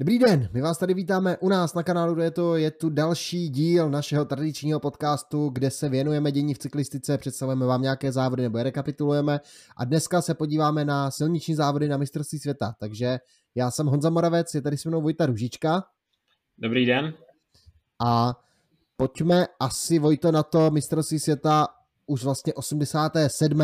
Dobrý den, my vás tady vítáme u nás na kanálu, je to je tu další díl našeho tradičního podcastu, kde se věnujeme dění v cyklistice, představujeme vám nějaké závody nebo je rekapitulujeme a dneska se podíváme na silniční závody na mistrovství světa. Takže já jsem Honza Moravec, je tady se mnou Vojta Ružička. Dobrý den. A pojďme asi, Vojto, na to mistrovství světa už vlastně 87.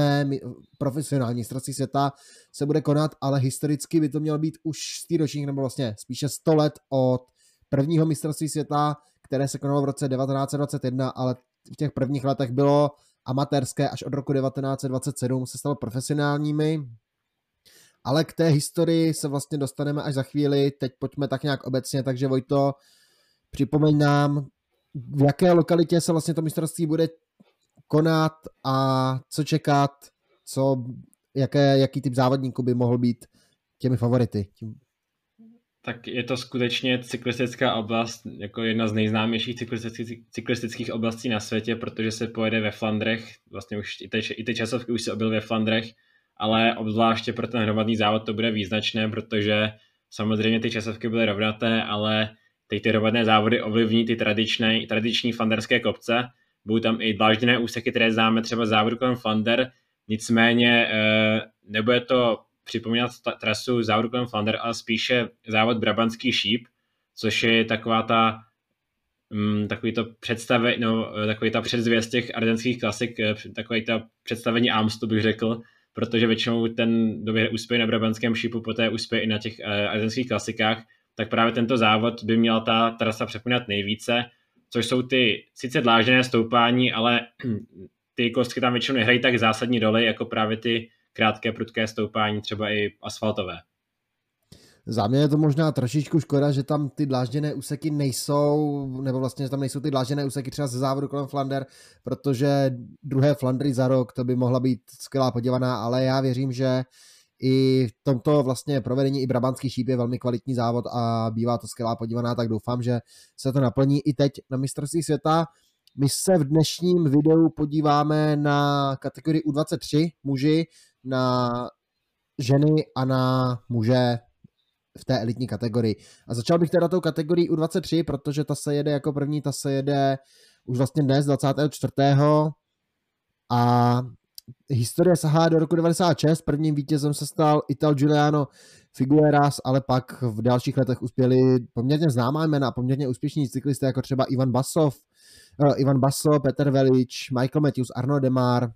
profesionální mistrovství světa se bude konat, ale historicky by to mělo být už ročník, nebo vlastně spíše 100 let od prvního mistrovství světa, které se konalo v roce 1921, ale v těch prvních letech bylo amatérské až od roku 1927 se stalo profesionálními. Ale k té historii se vlastně dostaneme až za chvíli. Teď pojďme tak nějak obecně, takže Vojto, připomeň nám, v jaké lokalitě se vlastně to mistrovství bude konat a co čekat, co, jaké, jaký typ závodníků by mohl být těmi favority. Tak je to skutečně cyklistická oblast, jako jedna z nejznámějších cyklistických, cyklistických oblastí na světě, protože se pojede ve Flandrech, vlastně už i ty, i ty časovky už se objel ve Flandrech, ale obzvláště pro ten hromadný závod to bude význačné, protože samozřejmě ty časovky byly rovnaté, ale teď ty hromadné závody ovlivní ty tradičné, tradiční flanderské kopce, budou tam i dlážděné úseky, které známe třeba závodu kolem Flander, nicméně eh, nebude to připomínat trasu závodu kolem Flander, ale spíše závod Brabantský šíp, což je taková ta um, takový to představe, no, takový ta předzvěst těch ardenských klasik, eh, takový ta představení Amstu bych řekl, protože většinou ten době úspěch na Brabantském šípu, poté úspěch i na těch uh, ardenských klasikách, tak právě tento závod by měla ta trasa přepomínat nejvíce což jsou ty sice dlážděné stoupání, ale ty kostky tam většinou nehrají tak zásadní roli, jako právě ty krátké, prudké stoupání, třeba i asfaltové. Za mě je to možná trošičku škoda, že tam ty dlážděné úseky nejsou, nebo vlastně, že tam nejsou ty dlážděné úseky třeba ze závodu kolem Flander, protože druhé Flandry za rok, to by mohla být skvělá podívaná, ale já věřím, že i v tomto vlastně provedení i Brabantský šíp je velmi kvalitní závod a bývá to skvělá podívaná, tak doufám, že se to naplní i teď na mistrovství světa. My se v dnešním videu podíváme na kategorii U23 muži, na ženy a na muže v té elitní kategorii. A začal bych teda tou kategorii U23, protože ta se jede jako první, ta se jede už vlastně dnes 24. A historie sahá do roku 96, prvním vítězem se stal Ital Giuliano Figueras, ale pak v dalších letech uspěli poměrně známá jména, poměrně úspěšní cyklisté, jako třeba Ivan Basov, uh, Ivan Baso, Petr Velič, Michael Matthews, Arno Demar,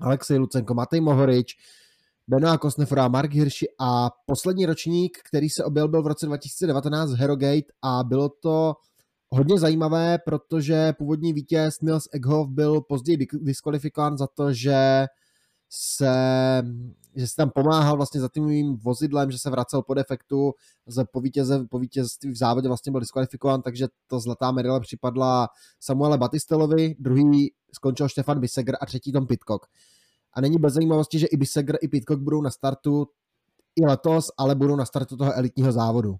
Alexej Lucenko, Matej Mohorič, Benoit Kosnefora, Mark Hirschi a poslední ročník, který se objel, byl v roce 2019 Herogate a bylo to hodně zajímavé, protože původní vítěz Nils Eghoff byl později diskvalifikován za to, že se, že se tam pomáhal vlastně za týmovým vozidlem, že se vracel po defektu, za, po, vítěze, po vítězství v závodě vlastně byl diskvalifikován, takže to zlatá medaile připadla Samuele Batistelovi, druhý skončil Stefan Bisegr a třetí Tom Pitcock. A není bez zajímavosti, že i Bisegr, i Pitcock budou na startu i letos, ale budou na startu toho elitního závodu.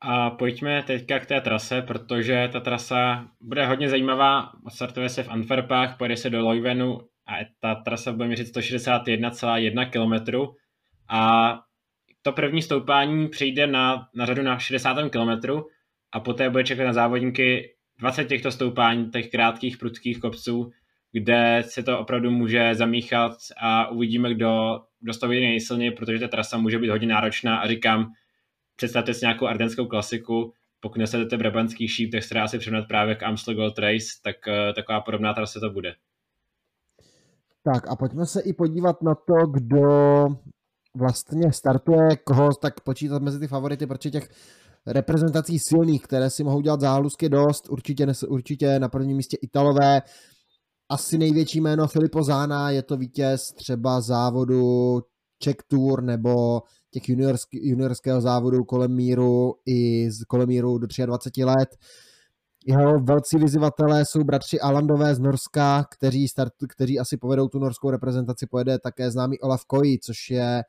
A pojďme teďka k té trase, protože ta trasa bude hodně zajímavá. Startuje se v Antwerpách, pojede se do Leuvenu a ta trasa bude měřit 161,1 km. A to první stoupání přijde na, na řadu na 60 km a poté bude čekat na závodníky 20 těchto stoupání, těch krátkých, prudkých kopců, kde se to opravdu může zamíchat a uvidíme, kdo, to nejsilněji, protože ta trasa může být hodně náročná a říkám, představte si nějakou ardenskou klasiku, pokud nesedete Brabantský šíp, tak se dá si přehnat právě k Amstel Gold Race, tak uh, taková podobná trasa to bude. Tak a pojďme se i podívat na to, kdo vlastně startuje, koho tak počítat mezi ty favority, protože těch reprezentací silných, které si mohou dělat záhlusky dost, určitě, určitě na prvním místě Italové, asi největší jméno Filippo Zána, je to vítěz třeba závodu Czech Tour nebo těch juniorský, juniorského závodu kolem míru i z kolem míru do 23 let. Jeho velcí vyzývatelé jsou bratři Alandové z Norska, kteří, start, kteří asi povedou tu norskou reprezentaci. Pojede také známý Olaf Koji, což je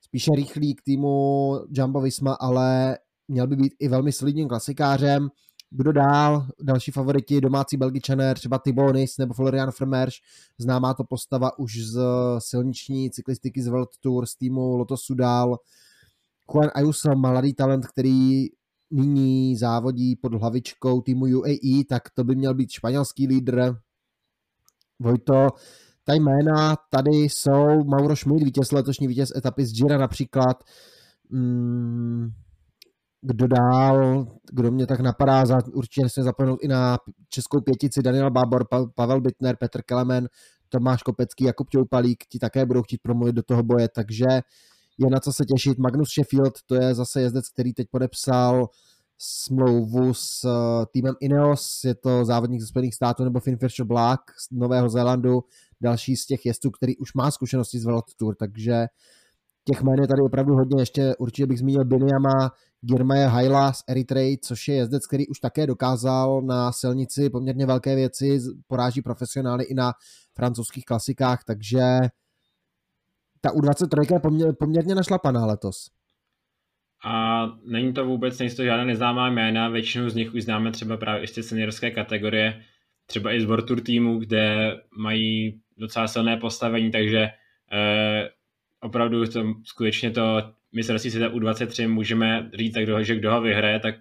spíše rychlý k týmu Jumbo Visma, ale měl by být i velmi solidním klasikářem. Kdo dál? Další favoriti, domácí belgičané, třeba Tibonis nebo Florian Frmerš, známá to postava už z silniční cyklistiky z World Tour, z týmu Loto Sudal. Juan Ayuso, mladý talent, který nyní závodí pod hlavičkou týmu UAE, tak to by měl být španělský lídr. Vojto, ta jména tady jsou Mauro Schmid, vítěz letošní vítěz etapy z Gira například. Hmm, kdo dál, kdo mě tak napadá, za, určitě se zapomenout i na českou pětici Daniel Bábor, pa, Pavel Bittner, Petr Kelemen, Tomáš Kopecký, Jakub Čoupalík, ti také budou chtít promluvit do toho boje, takže je na co se těšit. Magnus Sheffield, to je zase jezdec, který teď podepsal smlouvu s uh, týmem Ineos, je to závodník ze Spojených států nebo Finn Black z Nového Zélandu, další z těch jezdců, který už má zkušenosti z World Tour, takže těch jmén je tady opravdu hodně. Ještě určitě bych zmínil Biniama, Girmaje Haila z Eritrej, což je jezdec, který už také dokázal na silnici poměrně velké věci, poráží profesionály i na francouzských klasikách, takže ta U23 je poměr, poměrně našlapaná letos. A není to vůbec, nejsou to žádná neznámá jména, většinu z nich už známe třeba právě ještě seniorské kategorie, třeba i z World Tour týmu, kde mají docela silné postavení, takže eh, opravdu to, skutečně to mistrovství světa U23 můžeme říct, tak že kdo ho vyhraje, tak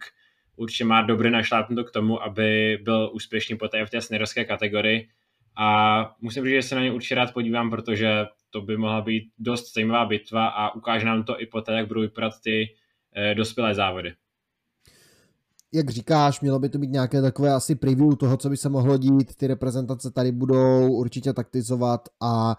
určitě má dobré našlápnuto k tomu, aby byl úspěšný poté v té seniorské kategorii. A musím říct, že se na ně určitě rád podívám, protože to by mohla být dost zajímavá bitva a ukáže nám to i poté, jak budou vypadat ty eh, dospělé závody. Jak říkáš, mělo by to být nějaké takové asi preview toho, co by se mohlo dít. Ty reprezentace tady budou určitě taktizovat a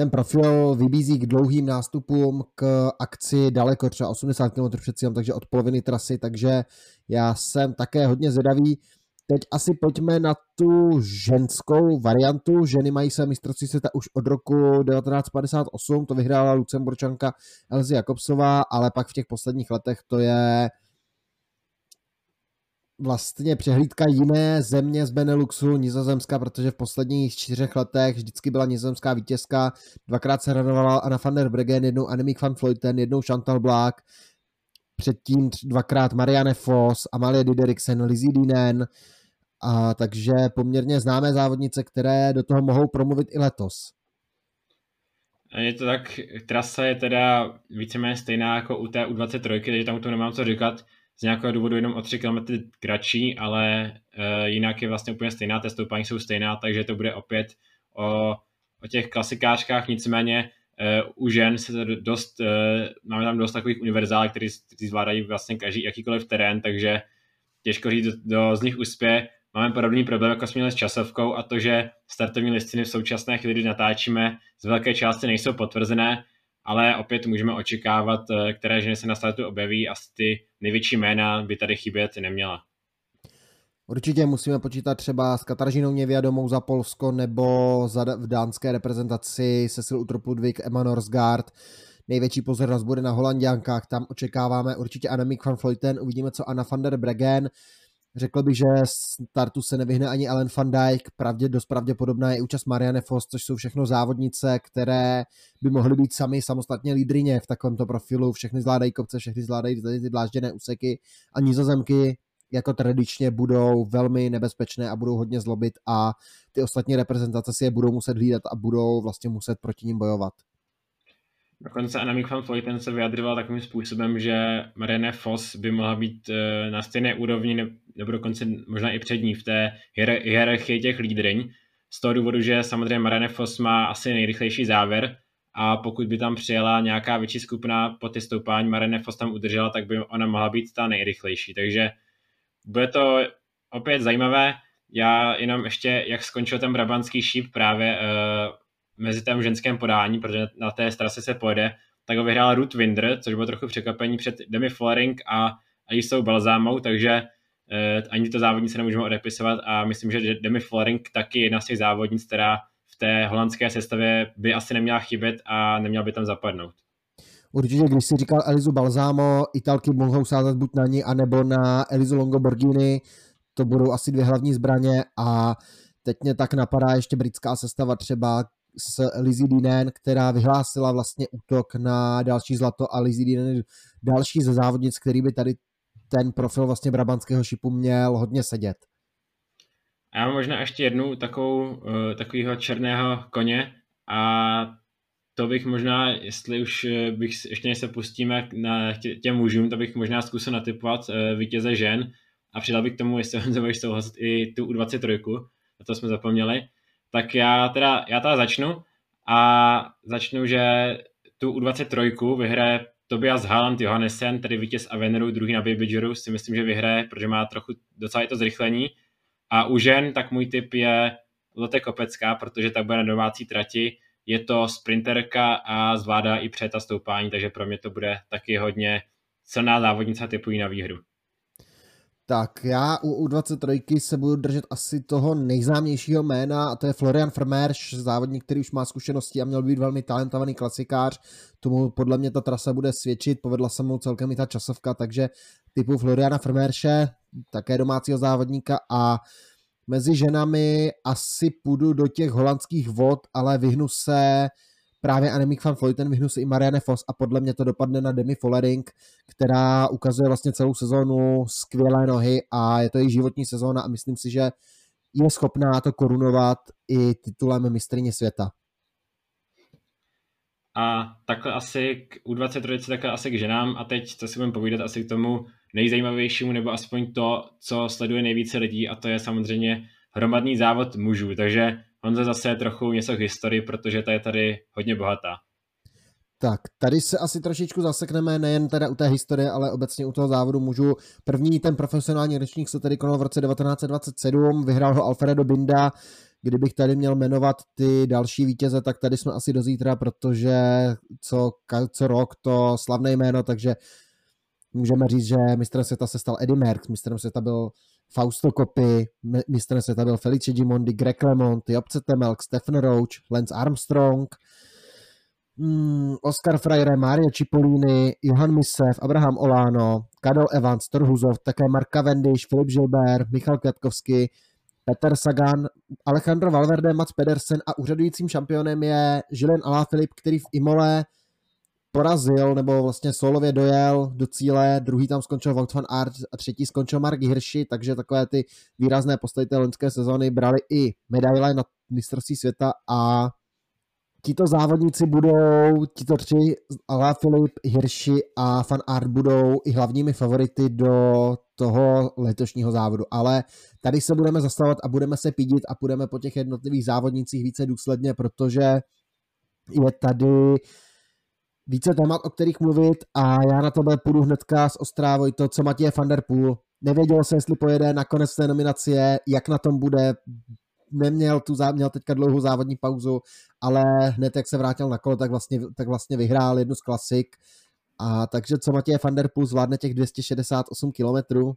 ten profil vybízí k dlouhým nástupům, k akci daleko, třeba 80 km před cílem, takže od poloviny trasy, takže já jsem také hodně zvědavý. Teď asi pojďme na tu ženskou variantu. Ženy mají své mistrovství světa už od roku 1958, to vyhrála Lucemburčanka Elzy Jakobsová, ale pak v těch posledních letech to je vlastně přehlídka jiné země z Beneluxu, Nizozemska, protože v posledních čtyřech letech vždycky byla nizozemská vítězka, dvakrát se radovala Anna van der Bregen, jednou Annemiek van Vleuten, jednou Chantal Black, předtím dvakrát Marianne Foss, Amalie Dideriksen, Lizzie Dinen, a takže poměrně známé závodnice, které do toho mohou promluvit i letos. Je to tak, trasa je teda víceméně stejná jako u té U23, takže tam to nemám co říkat z nějakého důvodu jenom o 3 km kratší, ale uh, jinak je vlastně úplně stejná, ty stoupání jsou stejná, takže to bude opět o, o těch klasikářkách, nicméně uh, u žen se to dost, uh, máme tam dost takových univerzálů, který, který zvládají vlastně každý jakýkoliv terén, takže těžko říct, kdo z nich uspěje. Máme podobný problém, jako jsme měli s časovkou a to, že startovní listiny v současné chvíli, natáčíme, z velké části nejsou potvrzené, ale opět můžeme očekávat, eh, které ženy se na startu objeví a ty největší jména by tady chybět neměla. Určitě musíme počítat třeba s Kataržinou Nevědomou za Polsko nebo za v dánské reprezentaci Cecil Utrop Ludvík, Emma Norsgaard. Největší pozornost bude na Holandiankách, tam očekáváme určitě Annemiek van Vleuten, uvidíme co Anna van der Bregen, Řekl bych, že startu se nevyhne ani Ellen van Dijk, pravdě, dost pravděpodobná je účast Marianne Foss, což jsou všechno závodnice, které by mohly být sami samostatně lídrině v takovémto profilu, všechny zvládají kopce, všechny zvládají ty dlážděné úseky a nizozemky jako tradičně budou velmi nebezpečné a budou hodně zlobit a ty ostatní reprezentace si je budou muset hlídat a budou vlastně muset proti ním bojovat. Dokonce Annemiek van Vleuten se vyjadřoval takovým způsobem, že Marianne Foss by mohla být eh, na stejné úrovni nebo dokonce možná i před ní v té hierarchii těch lídryň. Z toho důvodu, že samozřejmě Marianne Foss má asi nejrychlejší závěr a pokud by tam přijela nějaká větší skupina po ty stoupání, Marianne Foss tam udržela, tak by ona mohla být ta nejrychlejší. Takže bude to opět zajímavé. Já jenom ještě, jak skončil ten brabantský šíp právě uh, mezi tím ženském podání, protože na té trase se pojede, tak ho vyhrál Ruth Winder, což bylo trochu překvapení před Demi Flering a Alisou Balzámou, takže eh, ani to závodnice nemůžeme odepisovat a myslím, že Demi Flering taky jedna z těch závodnic, která v té holandské sestavě by asi neměla chybět a neměla by tam zapadnout. Určitě, když si říkal Elizu Balzámo, Italky mohou sázet buď na ní, anebo na Elizu Longoborghini, to budou asi dvě hlavní zbraně a teď mě tak napadá ještě britská sestava třeba s Lizzie Dinen, která vyhlásila vlastně útok na další zlato a Lizzie Dinen je další ze závodnic, který by tady ten profil vlastně brabantského šipu měl hodně sedět. A já mám možná ještě jednu takovou, uh, takového černého koně a to bych možná, jestli už eh, bych ještě než se pustíme na tě, těm mužům, to bych možná zkusil natypovat uh, vítěze žen a přidal bych k tomu, jestli budeš souhlasit, i tu U23, a to jsme zapomněli. Tak já teda, já teda začnu a začnu, že tu U23 vyhraje Tobias Haaland Johannesen, tedy vítěz Avenru, druhý na Baby Juru, si myslím, že vyhraje, protože má trochu docela i to zrychlení. A u žen, tak můj tip je Lotte Kopecká, protože tak bude na domácí trati. Je to sprinterka a zvládá i přeta stoupání, takže pro mě to bude taky hodně silná závodnice typují na výhru. Tak já u U23 se budu držet asi toho nejznámějšího jména a to je Florian Vermeersch, závodník, který už má zkušenosti a měl být velmi talentovaný klasikář. Tomu podle mě ta trasa bude svědčit, povedla se mu celkem i ta časovka, takže typu Floriana Vermeersche, také domácího závodníka a mezi ženami asi půjdu do těch holandských vod, ale vyhnu se právě Annemiek van Vleuten, vyhnu se i Marianne Foss a podle mě to dopadne na Demi Follering, která ukazuje vlastně celou sezónu skvělé nohy a je to její životní sezóna a myslím si, že je schopná to korunovat i titulem mistrně světa. A takhle asi k U23, takhle asi k ženám a teď, co si budeme povídat, asi k tomu nejzajímavějšímu, nebo aspoň to, co sleduje nejvíce lidí a to je samozřejmě hromadný závod mužů, takže Honza zase trochu něco k historii, protože ta je tady hodně bohatá. Tak, tady se asi trošičku zasekneme nejen teda u té historie, ale obecně u toho závodu můžu. První ten profesionální ročník se tady konal v roce 1927, vyhrál ho Alfredo Binda, kdybych tady měl jmenovat ty další vítěze, tak tady jsme asi do zítra, protože co, co rok to slavné jméno, takže můžeme říct, že mistrem světa se stal Eddie Merckx, mistrem světa byl Fausto Coppi, mistrem světa byl Felice Gimondi, Greg LeMond, Job Temelk, Stephen Roach, Lance Armstrong, mm, Oscar Freire, Mario Cipollini, Johan Misev, Abraham Olano, Kadel Evans, Torhuzov, také Mark Cavendish, Filip Gilbert, Michal Květkovský, Peter Sagan, Alejandro Valverde, Mats Pedersen a úřadujícím šampionem je Julien Alaphilippe, který v Imole porazil, nebo vlastně solově dojel do cíle, druhý tam skončil Wout van Aert a třetí skončil Mark Hirschi, takže takové ty výrazné postavy té loňské sezóny brali i medaile na mistrovství světa a tito závodníci budou, tito tři, Alain Filip, Hirschi a Van Aert budou i hlavními favority do toho letošního závodu. Ale tady se budeme zastavovat a budeme se pídit a půjdeme po těch jednotlivých závodnicích více důsledně, protože je tady více témat, o kterých mluvit a já na tohle půjdu hnedka s Ostrávou to, co Matěje van der Poel. Nevěděl jsem, jestli pojede na konec té nominace, jak na tom bude, neměl tu, měl teďka dlouhou závodní pauzu, ale hned jak se vrátil na kolo, tak vlastně, tak vlastně vyhrál jednu z klasik. A takže co Matěje van der Poel zvládne těch 268 kilometrů?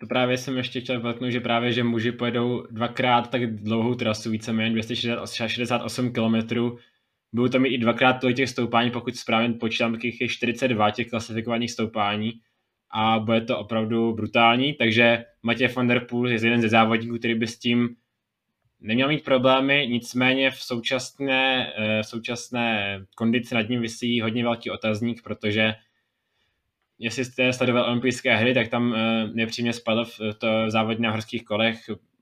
To právě jsem ještě chtěl potknout, že právě, že muži pojedou dvakrát tak dlouhou trasu, víceméně 268 kilometrů, bylo tam i dvakrát tolik těch stoupání, pokud správně počítám, takových je 42 těch klasifikovaných stoupání. A bude to opravdu brutální, takže Matěj van der Poel je jeden ze závodníků, který by s tím neměl mít problémy, nicméně v současné, eh, v současné kondici nad ním vysí hodně velký otazník, protože jestli jste sledoval olympijské hry, tak tam eh, nepřímě spadl v to závodě na horských kolech,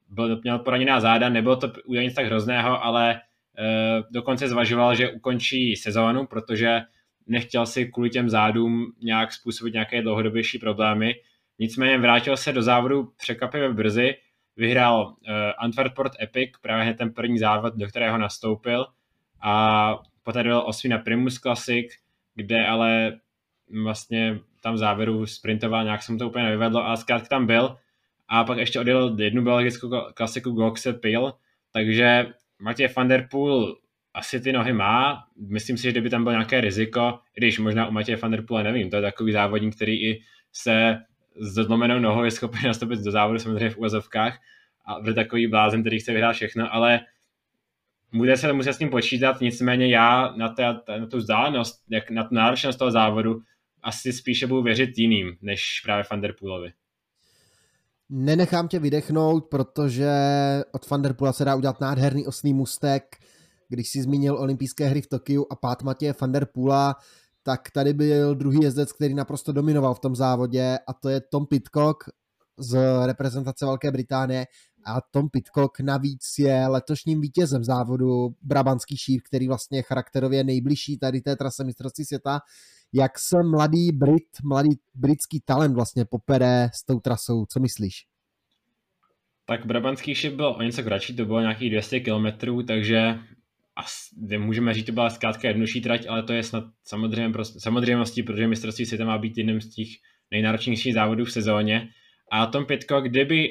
byl, měl poraněná záda, nebylo to údajně nic tak hrozného, ale dokonce zvažoval, že ukončí sezónu, protože nechtěl si kvůli těm zádům nějak způsobit nějaké dlouhodobější problémy. Nicméně vrátil se do závodu překvapivě brzy, vyhrál uh, Antwerp Port Epic, právě ten první závod, do kterého nastoupil. A poté byl osmý na Primus Classic, kde ale vlastně tam v závěru sprintoval, nějak se mu to úplně nevyvedlo, ale zkrátka tam byl. A pak ještě odjel jednu belgickou klasiku Goxe Pil, takže Matěj van der Poel asi ty nohy má, myslím si, že kdyby tam byl nějaké riziko, když možná u Matěje van der Poel nevím, to je takový závodník, který i se s zlomenou nohou je schopný nastoupit do závodu samozřejmě v úvozovkách a byl takový blázen, který chce vyhrát všechno, ale bude se muset s tím počítat, nicméně já na, té, na tu vzdálenost, jak na tu náročnost toho závodu, asi spíše budu věřit jiným, než právě Van der Poolovi. Nenechám tě vydechnout, protože od Vanderpula se dá udělat nádherný osný mustek. Když si zmínil olympijské hry v Tokiu a pát Matěje Vanderpula, tak tady byl druhý jezdec, který naprosto dominoval v tom závodě a to je Tom Pitcock z reprezentace Velké Británie a Tom Pitcock navíc je letošním vítězem závodu Brabantský šíp, který vlastně charakterově nejbližší tady té trase mistrovství světa. Jak se mladý Brit, mladý britský talent vlastně popere s tou trasou, co myslíš? Tak Brabantský šip byl o něco kratší, to bylo nějakých 200 km, takže asi, můžeme říct, to byla zkrátka jednodušší trať, ale to je snad samozřejmě prostě, samozřejmostí, protože mistrovství světa má být jedním z těch nejnáročnějších závodů v sezóně. A Tom Pitcock, kdyby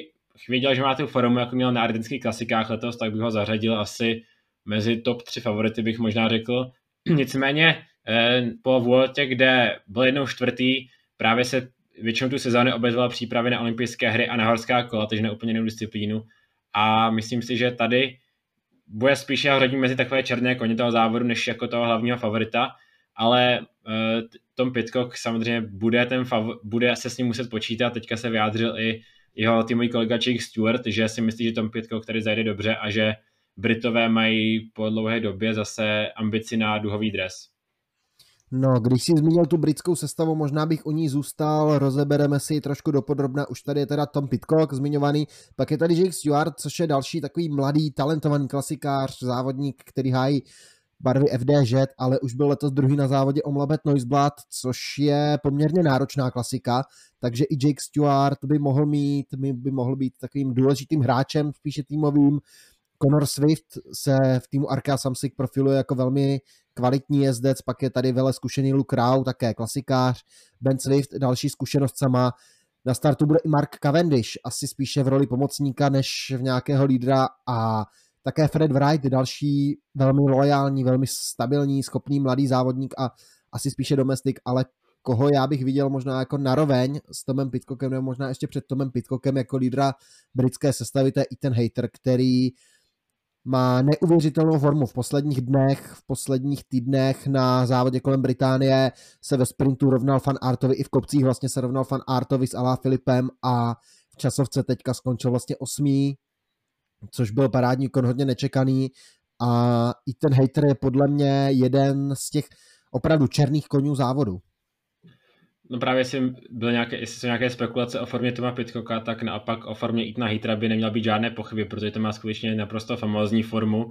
věděl, že má tu formu, jako měl na ardenských klasikách letos, tak bych ho zařadil asi mezi top 3 favority, bych možná řekl. Nicméně po Vueltě, kde byl jednou čtvrtý, právě se většinou tu sezónu obětovala přípravy na olympijské hry a na horská kola, takže na úplně jinou disciplínu. A myslím si, že tady bude spíše hradit mezi takové černé koně toho závodu, než jako toho hlavního favorita, ale uh, Tom Pitcock samozřejmě bude, ten fav- bude se s ním muset počítat, teďka se vyjádřil i jeho týmový kolega Jake Stewart, že si myslí, že Tom Pitcock tady zajde dobře a že Britové mají po dlouhé době zase ambici na duhový dres. No, když jsi zmínil tu britskou sestavu, možná bych u ní zůstal, rozebereme si ji trošku dopodrobna, už tady je teda Tom Pitcock zmiňovaný, pak je tady Jake Stewart, což je další takový mladý, talentovaný klasikář, závodník, který hájí barvy FDŽ, ale už byl letos druhý na závodě Omlabet Noiseblad, což je poměrně náročná klasika, takže i Jake Stewart by mohl mít, by mohl být takovým důležitým hráčem, spíše týmovým. Conor Swift se v týmu Arka Samsic profiluje jako velmi kvalitní jezdec, pak je tady vele zkušený Luke Rau, také klasikář, Ben Swift, další zkušenost sama. Na startu bude i Mark Cavendish, asi spíše v roli pomocníka než v nějakého lídra. A také Fred Wright, další velmi loajální, velmi stabilní, schopný mladý závodník a asi spíše domestik, ale koho já bych viděl možná jako naroveň s Tomem Pitcockem, nebo možná ještě před Tomem Pitcockem jako lídra britské sestavy, to je i ten hater, který má neuvěřitelnou formu v posledních dnech, v posledních týdnech na závodě kolem Británie se ve sprintu rovnal Fan Artovi, i v kopcích vlastně se rovnal Fan Artovi s Alá Filipem a v časovce teďka skončil vlastně osmý, což byl parádní kon hodně nečekaný a i ten hater je podle mě jeden z těch opravdu černých konňů závodu. No právě jestli, byl nějaké, jestli jsou nějaké spekulace o formě Toma Pitcocka, tak naopak o formě Itna Hitra by neměla být žádné pochyby, protože to má skutečně naprosto famózní formu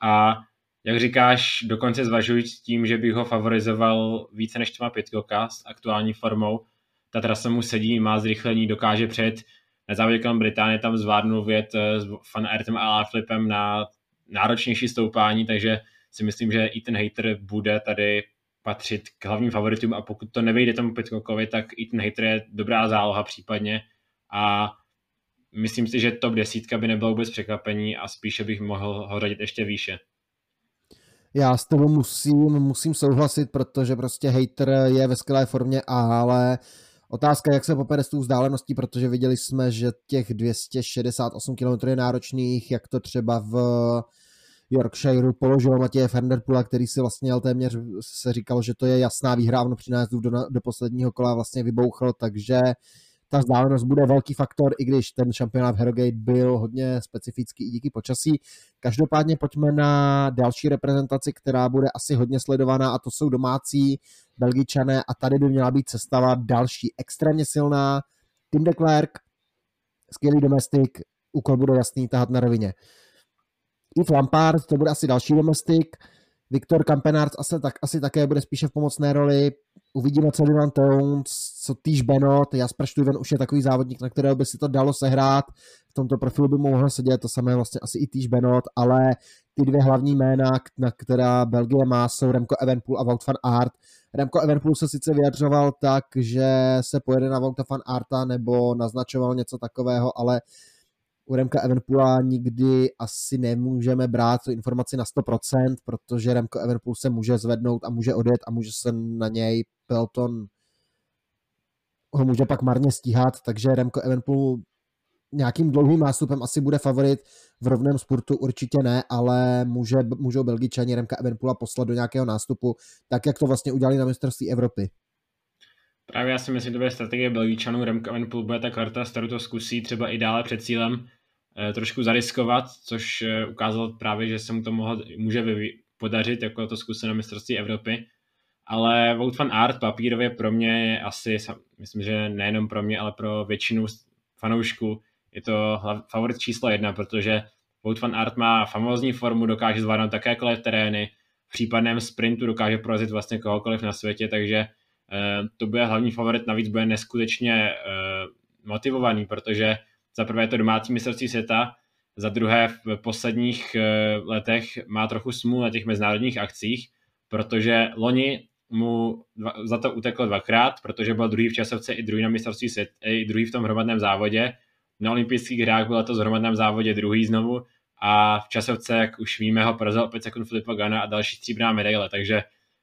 a jak říkáš, dokonce zvažuji tím, že bych ho favorizoval více než Toma Pitcocka s aktuální formou. Ta trasa mu sedí, má zrychlení, dokáže před na závodě kolem Británie tam zvládnul vět eh, s Fan Aertem a Flipem na náročnější stoupání, takže si myslím, že i ten hater bude tady patřit k hlavním favoritům a pokud to nevejde tomu Pitcockovi, tak i ten hater je dobrá záloha případně a myslím si, že top desítka by nebylo vůbec překvapení a spíše bych mohl ho řadit ještě výše. Já s tebou musím, musím souhlasit, protože prostě hater je ve skvělé formě, ale Otázka, jak se popere s tou vzdáleností, protože viděli jsme, že těch 268 km je náročných, jak to třeba v Yorkshireu položil Matěje Fernderpula, který si vlastně jel téměř, se říkal, že to je jasná výhra, ono při nájezdu do, do posledního kola vlastně vybouchl, takže ta vzdálenost bude velký faktor, i když ten šampionát v byl hodně specifický i díky počasí. Každopádně pojďme na další reprezentaci, která bude asi hodně sledovaná a to jsou domácí Belgičané a tady by měla být sestava další extrémně silná. Tim de Klerk, skvělý domestik, úkol bude jasný, tahat na rovině. Yves Lampard, to bude asi další domestik. Viktor Kampenard asi, tak, asi také bude spíše v pomocné roli. Uvidíme, co Dylan Towns, co Týž Benot. Jasper Stuyven už je takový závodník, na kterého by si to dalo sehrát. V tomto profilu by mohl sedět to samé vlastně asi i Týž Benot, ale ty dvě hlavní jména, na která Belgie má, jsou Remco Evenpool a Wout van Aert. Remco Evenpool se sice vyjadřoval tak, že se pojede na Wouta van Aerta nebo naznačoval něco takového, ale u Remka Evenpoola nikdy asi nemůžeme brát tu informaci na 100%, protože Remko Evenpool se může zvednout a může odjet a může se na něj Pelton ho může pak marně stíhat, takže Remko Evenpool nějakým dlouhým nástupem asi bude favorit, v rovném sportu určitě ne, ale může, můžou Belgičani Remka Evenpoola poslat do nějakého nástupu, tak jak to vlastně udělali na mistrovství Evropy. Právě já si myslím, že to bude strategie Belgičanů. Remco Evenpool bude ta karta, starou to zkusí třeba i dále před cílem trošku zariskovat, což eh, ukázal právě, že se mu to mohlo, může podařit, jako to zkusit na mistrovství Evropy. Ale Wout van Art papírově pro mě je asi, myslím, že nejenom pro mě, ale pro většinu fanoušků je to favorit číslo jedna, protože Wout van Art má famózní formu, dokáže zvládnout takékoliv terény, v případném sprintu dokáže porazit vlastně kohokoliv na světě, takže eh, to bude hlavní favorit, navíc bude neskutečně eh, motivovaný, protože za prvé je to domácí mistrovství světa, za druhé v posledních eh, letech má trochu smůl na těch mezinárodních akcích, protože loni mu za to uteklo dvakrát, protože byl druhý v časovce i druhý na mistrovství světa, i druhý v tom hromadném závodě. Na olympijských hrách bylo to v hromadném závodě druhý znovu a v časovce, jak už víme, ho porazil opět sekund Filipa Gana a další stříbrná medaile, takže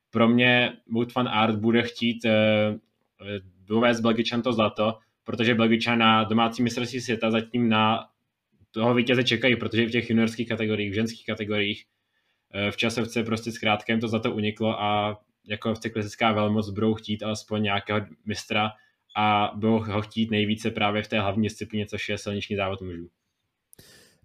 pro mě Wout van Art bude chtít uh, dovést Belgičan to zlato, protože Belgičan na domácí mistrovství světa zatím na toho vítěze čekají, protože v těch juniorských kategoriích, v ženských kategoriích, uh, v časovce prostě zkrátka jim to zlato uniklo a jako v cyklistická velmoc budou chtít alespoň nějakého mistra a budou ho chtít nejvíce právě v té hlavní disciplíně, což je silniční závod mužů.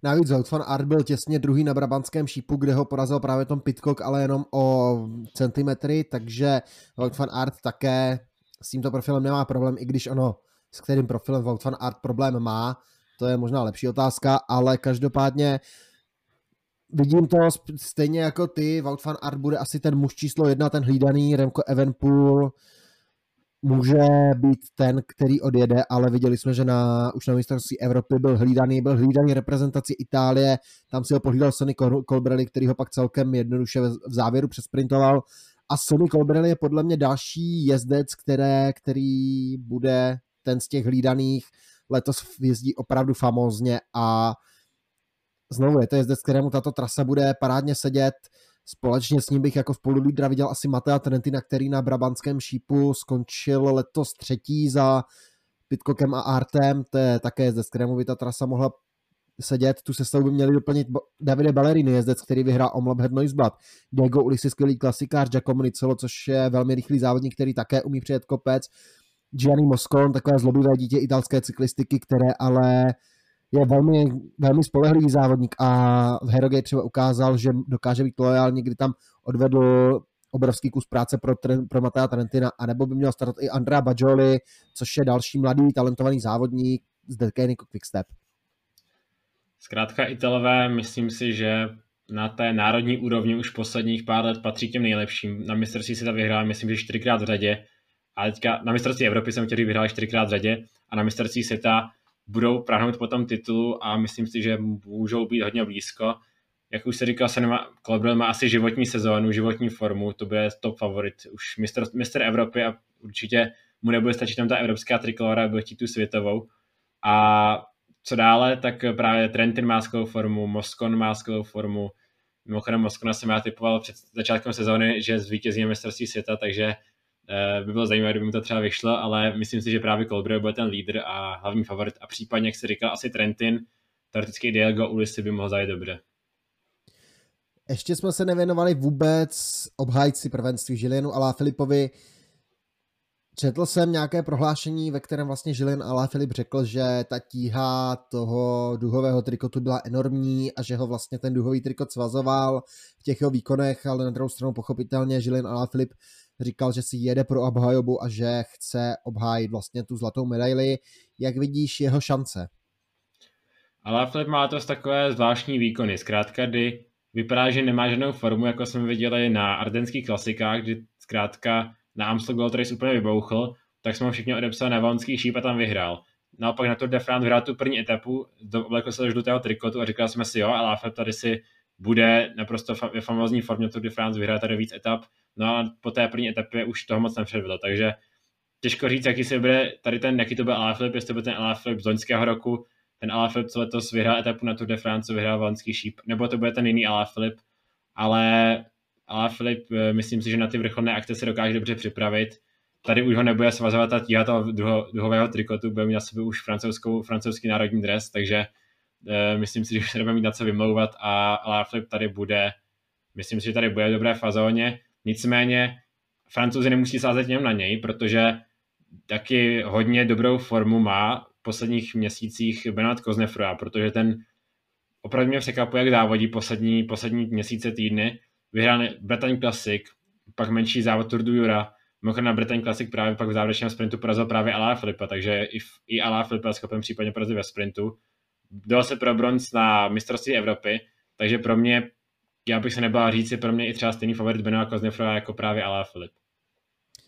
Navíc Wout van Art byl těsně druhý na Brabantském šípu, kde ho porazil právě Tom Pitcock, ale jenom o centimetry, takže Wout van Art také s tímto profilem nemá problém, i když ono s kterým profilem Wout van Art problém má, to je možná lepší otázka, ale každopádně vidím to stejně jako ty, Wout van Art bude asi ten muž číslo jedna, ten hlídaný, Remco Evenpool, může být ten, který odjede, ale viděli jsme, že na, už na mistrovství Evropy byl hlídaný, byl hlídaný reprezentaci Itálie, tam si ho pohlídal Sonny Colbrelli, který ho pak celkem jednoduše v závěru přesprintoval. A Sonny Colbrelli je podle mě další jezdec, které, který bude ten z těch hlídaných, letos jezdí opravdu famózně a znovu je to jezdec, kterému tato trasa bude parádně sedět, Společně s ním bych jako spolulídra viděl asi Matea Trentina, který na Brabantském šípu skončil letos třetí za Pitkokem a Artem, to je také ze kterému by ta trasa mohla sedět. Tu sestavu by měli doplnit Davide Ballerini, jezdec, který vyhrál Omlop Head Noisblad. Diego Ulisi, skvělý klasikář, Giacomo Nicolo, což je velmi rychlý závodník, který také umí přijet kopec. Gianni Moscon, takové zlobivé dítě italské cyklistiky, které ale je velmi, velmi spolehlivý závodník a v Herogate třeba ukázal, že dokáže být lojální, kdy tam odvedl obrovský kus práce pro, pro Matea Trentina, anebo by měl startat i Andrea Bajoli, což je další mladý, talentovaný závodník z Decanico Quickstep. Zkrátka Italové, myslím si, že na té národní úrovni už posledních pár let patří těm nejlepším. Na mistrovství se vyhrál, myslím, že čtyřikrát v řadě. A teďka na mistrovství Evropy jsem chtěl vyhrál čtyřikrát v řadě a na mistrovství světa budou prahnout po tom titulu a myslím si, že můžou být hodně blízko. Jak už se říkal, Senema Klobrel má asi životní sezónu, životní formu, to bude top favorit, už mistr, mistr Evropy a určitě mu nebude stačit tam ta evropská trikolora, bude chtít tu světovou. A co dále, tak právě Trentin má skvělou formu, Moskon má skvělou formu, mimochodem Moskona jsem já typoval před začátkem sezóny, že zvítězí mistrovství světa, takže by bylo zajímavé, kdyby mu to třeba vyšlo, ale myslím si, že právě Colbrelli bude ten lídr a hlavní favorit a případně, jak se říkal, asi Trentin, teoreticky Diego Ulisi by mohl zajít dobře. Ještě jsme se nevěnovali vůbec obhájci prvenství Žilienu a Filipovi. Četl jsem nějaké prohlášení, ve kterém vlastně Žilin a Filip řekl, že ta tíha toho duhového trikotu byla enormní a že ho vlastně ten duhový trikot svazoval v těch jeho výkonech, ale na druhou stranu pochopitelně Žilin a Filip říkal, že si jede pro obhajobu a že chce obhájit vlastně tu zlatou medaili. Jak vidíš jeho šance? Ale Filip má to takové zvláštní výkony. Zkrátka, kdy vypadá, že nemá žádnou formu, jako jsme viděli na ardenských klasikách, kdy zkrátka na Amstel Gold Race úplně vybouchl, tak jsme ho všichni odepsali na valonský šíp a tam vyhrál. Naopak na Tour de France vyhrál tu první etapu, oblekl se do žlutého trikotu a říkal jsme si, jo, ale Filip tady si bude naprosto ve famózní formě Tour de France, vyhrát tady víc etap, no a po té první etapě už toho moc nepředvedl, takže těžko říct, jaký se bude tady ten, jaký to byl Alaphilippe, jestli to byl ten Alaphilippe z loňského roku, ten Alaphilippe, co letos vyhrál etapu na Tour de France, vyhrál Valenský šíp, nebo to bude ten jiný Alaphilippe, ale Alaphilippe, eh, myslím si, že na ty vrcholné akce se dokáže dobře připravit. Tady už ho nebude svazovat ta tíha toho druho, druhového trikotu, bude mít na sebe už francouzskou, francouzský národní dres, takže uh, myslím si, že se nebude mít na co vymlouvat a Alaphilippe tady bude, myslím si, že tady bude v dobré fazóně. Nicméně francouzi nemusí sázet jenom na něj, protože taky hodně dobrou formu má v posledních měsících Bernard Koznefroa, protože ten opravdu mě překvapuje, jak závodí poslední, poslední měsíce, týdny. Vyhrál Bretagne Classic, pak menší závod Tour du Jura, Mimochodem na Bretagne Classic právě pak v závěrečném sprintu porazil právě Alá Filipa, takže i, i Alá Filipa schopen případně porazit ve sprintu. dal se pro bronz na mistrovství Evropy, takže pro mě, já bych se nebál říct, je pro mě i třeba stejný favorit Benoa Koznefrova jako právě Alá Filip.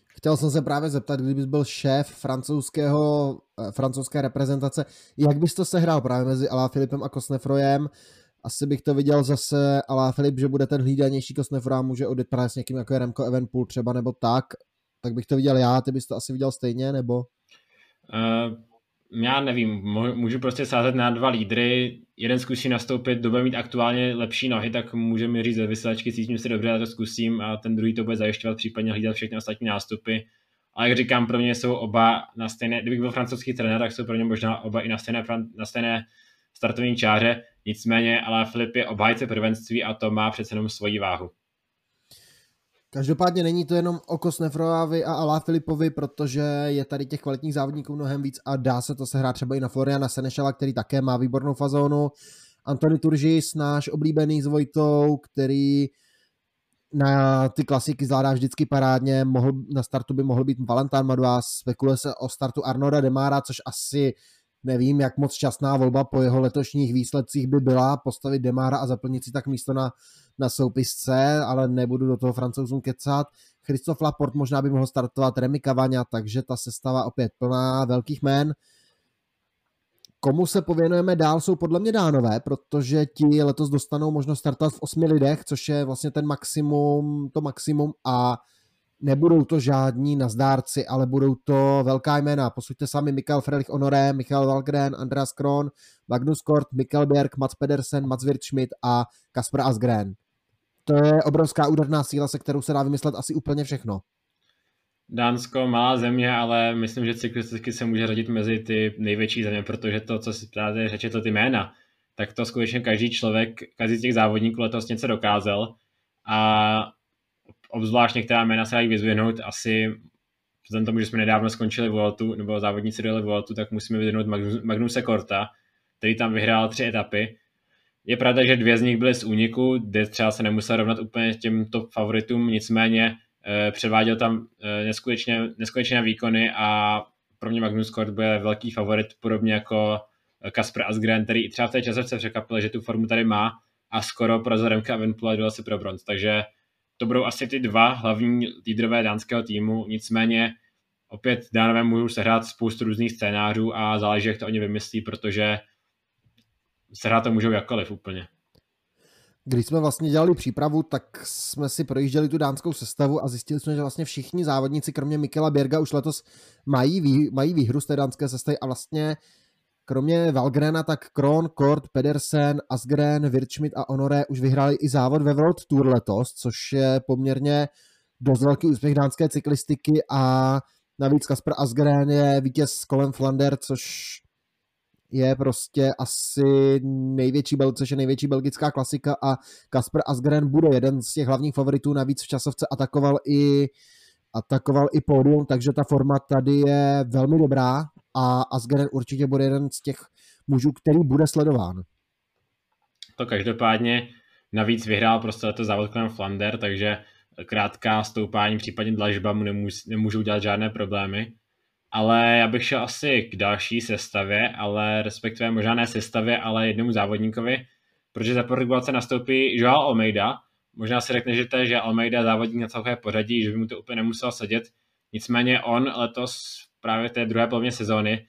Chtěl jsem se právě zeptat, kdybys byl šéf francouzského, eh, francouzské reprezentace, jak bys to sehrál právě mezi Alá Filipem a Kosnefrojem? Asi bych to viděl zase Alá Filip, že bude ten hlídanější Kosnefro a může odjet právě s někým jako je Remko Evenpool třeba nebo tak. Tak bych to viděl já, ty bys to asi viděl stejně, nebo? Uh, já nevím, můžu prostě sázet na dva lídry, jeden zkusí nastoupit, kdo bude mít aktuálně lepší nohy, tak může mi říct ve vysílačky, cítím se dobře, já to zkusím a ten druhý to bude zajišťovat, případně hlídat všechny ostatní nástupy. Ale jak říkám, pro mě jsou oba na stejné, kdybych byl francouzský trenér, tak jsou pro ně možná oba i na stejné, na stejné startovní čáře, nicméně, ale Filip je obhájce prvenství a to má přece jenom svoji váhu. Každopádně není to jenom o Kosnefrovi a Alá Filipovi, protože je tady těch kvalitních závodníků mnohem víc a dá se to sehrát třeba i na Floriana Senešala, který také má výbornou fazónu. Antony Turžis, náš oblíbený s Vojtou, který na ty klasiky zvládá vždycky parádně, mohl, na startu by mohl být Valentin Madouas, spekuluje se o startu Arnoda Demara, což asi nevím, jak moc časná volba po jeho letošních výsledcích by byla postavit Demara a zaplnit si tak místo na, na soupisce, ale nebudu do toho francouzům kecat. Christophe Laporte možná by mohl startovat Remy Cavagna, takže ta sestava opět plná velkých jmén. Komu se pověnujeme dál, jsou podle mě dánové, protože ti letos dostanou možnost startovat v osmi lidech, což je vlastně ten maximum, to maximum a nebudou to žádní nazdárci, ale budou to velká jména. Posuďte sami Mikael Frelich Honoré, Michael Valgren, Andreas Kron, Magnus Kort, Mikkel Berg, Mats Pedersen, Mats Wirtschmidt a Kasper Asgren. To je obrovská úderná síla, se kterou se dá vymyslet asi úplně všechno. Dánsko, malá země, ale myslím, že cyklisticky se může radit mezi ty největší země, protože to, co si právě řeče, to ty jména, tak to skutečně každý člověk, každý z těch závodníků letos něco dokázal a obzvlášť některá jména se dají vyzvihnout, asi vzhledem tomu, že jsme nedávno skončili Vueltu, nebo závodníci dojeli Vueltu, tak musíme vyzvihnout Magnuse Korta, který tam vyhrál tři etapy. Je pravda, že dvě z nich byly z úniku, kde třeba se nemusel rovnat úplně těm top favoritům, nicméně eh, převáděl tam eh, neskutečně, neskutečné výkony a pro mě Magnus Kort bude velký favorit, podobně jako Kasper Asgren, který i třeba v té časovce překvapil, že tu formu tady má a skoro pro Zaremka Evenpula dojel si pro bronz. Takže to budou asi ty dva hlavní lídrové dánského týmu, nicméně opět dánové můžou sehrát spoustu různých scénářů a záleží, jak to oni vymyslí, protože sehrát to můžou jakkoliv úplně. Když jsme vlastně dělali přípravu, tak jsme si projížděli tu dánskou sestavu a zjistili jsme, že vlastně všichni závodníci, kromě Mikela Berga, už letos mají, vý, mají výhru z té dánské sestavy a vlastně Kromě Valgrena tak Kron, Kort, Pedersen, Asgren, Wirtschmidt a Honoré už vyhráli i závod ve World Tour letos, což je poměrně dost velký úspěch dánské cyklistiky a navíc Kasper Asgren je vítěz kolem Flander, což je prostě asi největší, což je největší belgická klasika a Kasper Asgren bude jeden z těch hlavních favoritů, navíc v časovce atakoval i atakoval i pódium, takže ta forma tady je velmi dobrá a Asgeren určitě bude jeden z těch mužů, který bude sledován. To každopádně navíc vyhrál prostě to závod kolem Flander, takže krátká stoupání, případně dlažba mu nemůžou dělat žádné problémy. Ale já bych šel asi k další sestavě, ale respektive možná ne sestavě, ale jednomu závodníkovi, protože za Portugalce nastoupí Joao Almeida. Možná si řekne, že to je, že Almeida závodník na celé pořadí, že by mu to úplně nemusel sedět. Nicméně on letos právě té druhé polovině sezóny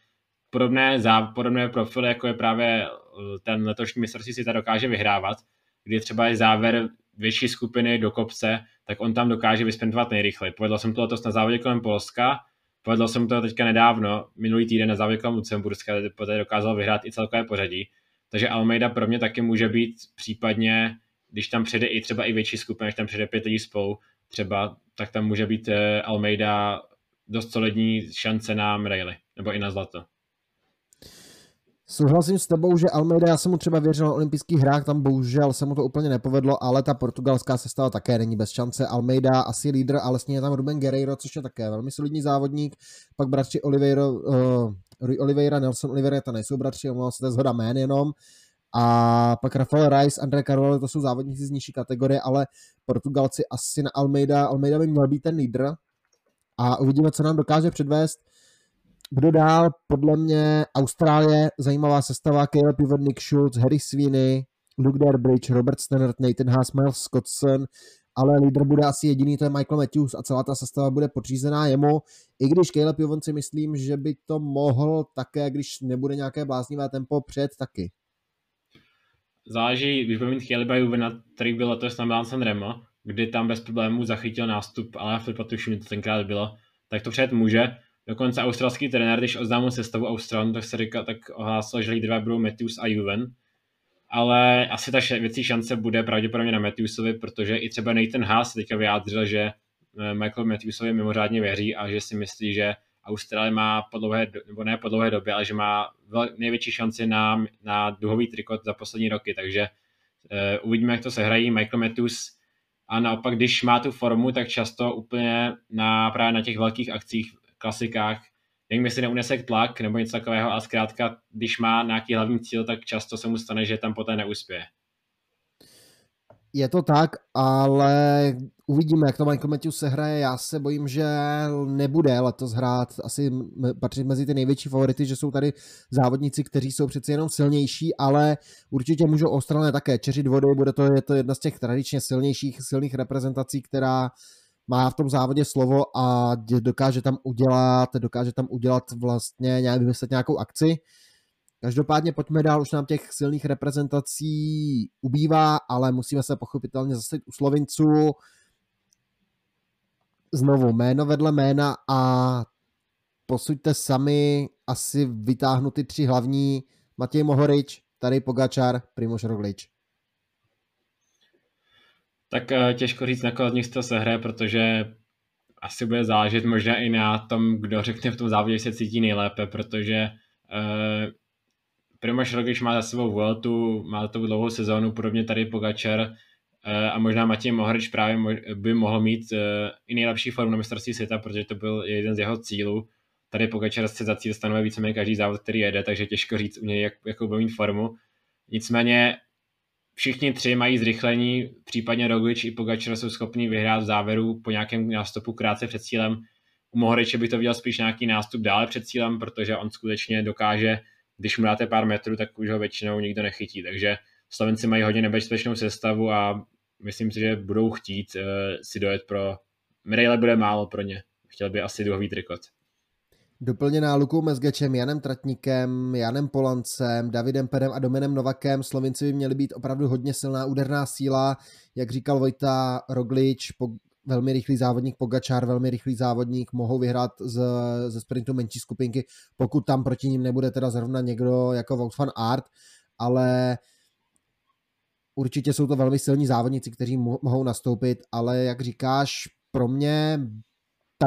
podobné, zá, podobné profily, jako je právě eh, ten letošní mistrovství si dokáže vyhrávat, kdy třeba je závěr větší skupiny do kopce, tak on tam dokáže vysprintovat nejrychleji. Povedl jsem to letos na závodě kolem Polska, povedl jsem to teďka nedávno, minulý týden na závodě kolem Lucemburska, poté dokázal vyhrát i celkové pořadí. Takže Almeida pro mě taky může být případně, když tam přijde i třeba i větší skupina, když tam přijde pět lidí spolu, třeba, tak tam může být eh, Almeida dost solidní šance na medaily, nebo i na zlato. Souhlasím s tebou, že Almeida, já jsem mu třeba věřil na olympijských hrách, tam bohužel se mu to úplně nepovedlo, ale ta portugalská sestava také není bez šance. Almeida asi lídr, ale s je tam Ruben Guerreiro, což je také velmi solidní závodník. Pak bratři Oliveira, uh, Rui Oliveira, Nelson Oliveira, to nejsou bratři, omlouvám se, to je zhoda jmén jenom. A pak Rafael Rice, André Carvalho, to jsou závodníci z nižší kategorie, ale Portugalci asi na Almeida, Almeida by měl být ten lídr, a uvidíme, co nám dokáže předvést. kdo dál? Podle mě Austrálie, zajímavá sestava, Caleb Pivot, Nick Schultz, Harry Sweeney, Luke Derbridge, Robert Stannard, Nathan Haas, Miles Scottson, ale lídr bude asi jediný, to je Michael Matthews a celá ta sestava bude podřízená jemu, i když Caleb Pivot si myslím, že by to mohl také, když nebude nějaké bláznivé tempo před taky. Záleží, když budeme mít Caleba Juvena, který byl letos na Milan Remo, kdy tam bez problémů zachytil nástup, ale Filipa tuším, to tenkrát bylo, tak to před může. Dokonce australský trenér, když oznámil sestavu Australan, tak se říká, tak ohlásil, že lídrové budou Matthews a Juven. Ale asi ta věcí šance bude pravděpodobně na Matthewsovi, protože i třeba Nathan Haas teďka vyjádřil, že eh, Michael Matthewsovi mimořádně věří a že si myslí, že Austrálie má po dlouhé, nebo ne po dlouhé době, ale že má největší šanci na, na duhový trikot za poslední roky, takže uh, uvidíme, jak to se hrají. Michael Matthews a naopak, když má tu formu, tak často úplně na, právě na těch velkých akcích, klasikách, nevím, jestli neunese tlak nebo něco takového, ale zkrátka, když má nějaký hlavní cíl, tak často se mu stane, že tam poté neuspěje. Je to tak, ale uvidíme, jak to Michael Matthews se hraje. Já se bojím, že nebude letos hrát asi patřit mezi ty největší favority, že jsou tady závodníci, kteří jsou přeci jenom silnější, ale určitě můžou Australie také čeřit vody. Bude to, je to jedna z těch tradičně silnějších, silných reprezentací, která má v tom závodě slovo a dokáže tam udělat, dokáže tam udělat vlastně nějak vymyslet nějakou akci. Každopádně pojďme dál, už nám těch silných reprezentací ubývá, ale musíme se pochopitelně zastavit u Slovinců. Znovu jméno vedle jména a posuďte sami, asi vytáhnu ty tři hlavní. Matěj Mohorič, tady Pogačar, Primoš Roglič. Tak eh, těžko říct, na koho z nich to se hraje, protože asi bude záležet možná i na tom, kdo řekne v tom závodě, se cítí nejlépe, protože Primož Roglič má za sebou Vueltu, má tou dlouhou sezónu, podobně tady Pogačar uh, a možná Matěj Mohorič právě by mohl mít uh, i nejlepší formu na mistrovství světa, protože to byl jeden z jeho cílů. Tady Pogačar se za cíl stanuje víceméně každý závod, který jede, takže těžko říct u něj, jak, jakou bude mít formu. Nicméně všichni tři mají zrychlení, případně Roglič i Pogačar jsou schopni vyhrát v závěru po nějakém nástupu krátce před cílem. U Mohoriče by to viděl spíš nějaký nástup dále před cílem, protože on skutečně dokáže, když mu dáte pár metrů, tak už ho většinou nikdo nechytí. Takže Slovenci mají hodně nebezpečnou sestavu a myslím si, že budou chtít uh, si dojet pro... Mirejle bude málo pro ně. Chtěl by asi duhový trikot doplněná Lukou Mezgečem, Janem Tratníkem, Janem Polancem, Davidem Perem a Domenem Novakem. Slovinci by měli být opravdu hodně silná úderná síla, jak říkal Vojta Roglič, velmi rychlý závodník Pogačár, velmi rychlý závodník, mohou vyhrát z, ze sprintu menší skupinky, pokud tam proti ním nebude teda zrovna někdo jako Wout van Art, ale určitě jsou to velmi silní závodníci, kteří mohou nastoupit, ale jak říkáš, pro mě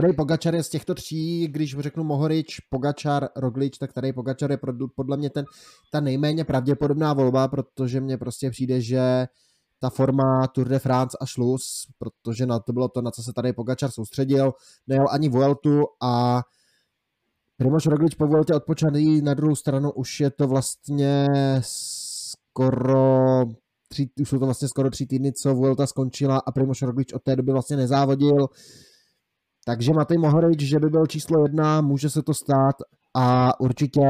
Tady Pogačar je z těchto tří, když řeknu Mohorič, Pogačar, Roglič, tak tady Pogačar je podle mě ten, ta nejméně pravděpodobná volba, protože mně prostě přijde, že ta forma Tour de France a šluz, protože na to bylo to, na co se tady Pogačar soustředil, nejel ani Vueltu a Primož Roglič po Vueltě odpočaný, na druhou stranu už je to vlastně skoro tři, už jsou to vlastně skoro tři týdny, co Vuelta skončila a Primož Roglič od té doby vlastně nezávodil. Takže Matej Mohorič, že by byl číslo jedna, může se to stát a určitě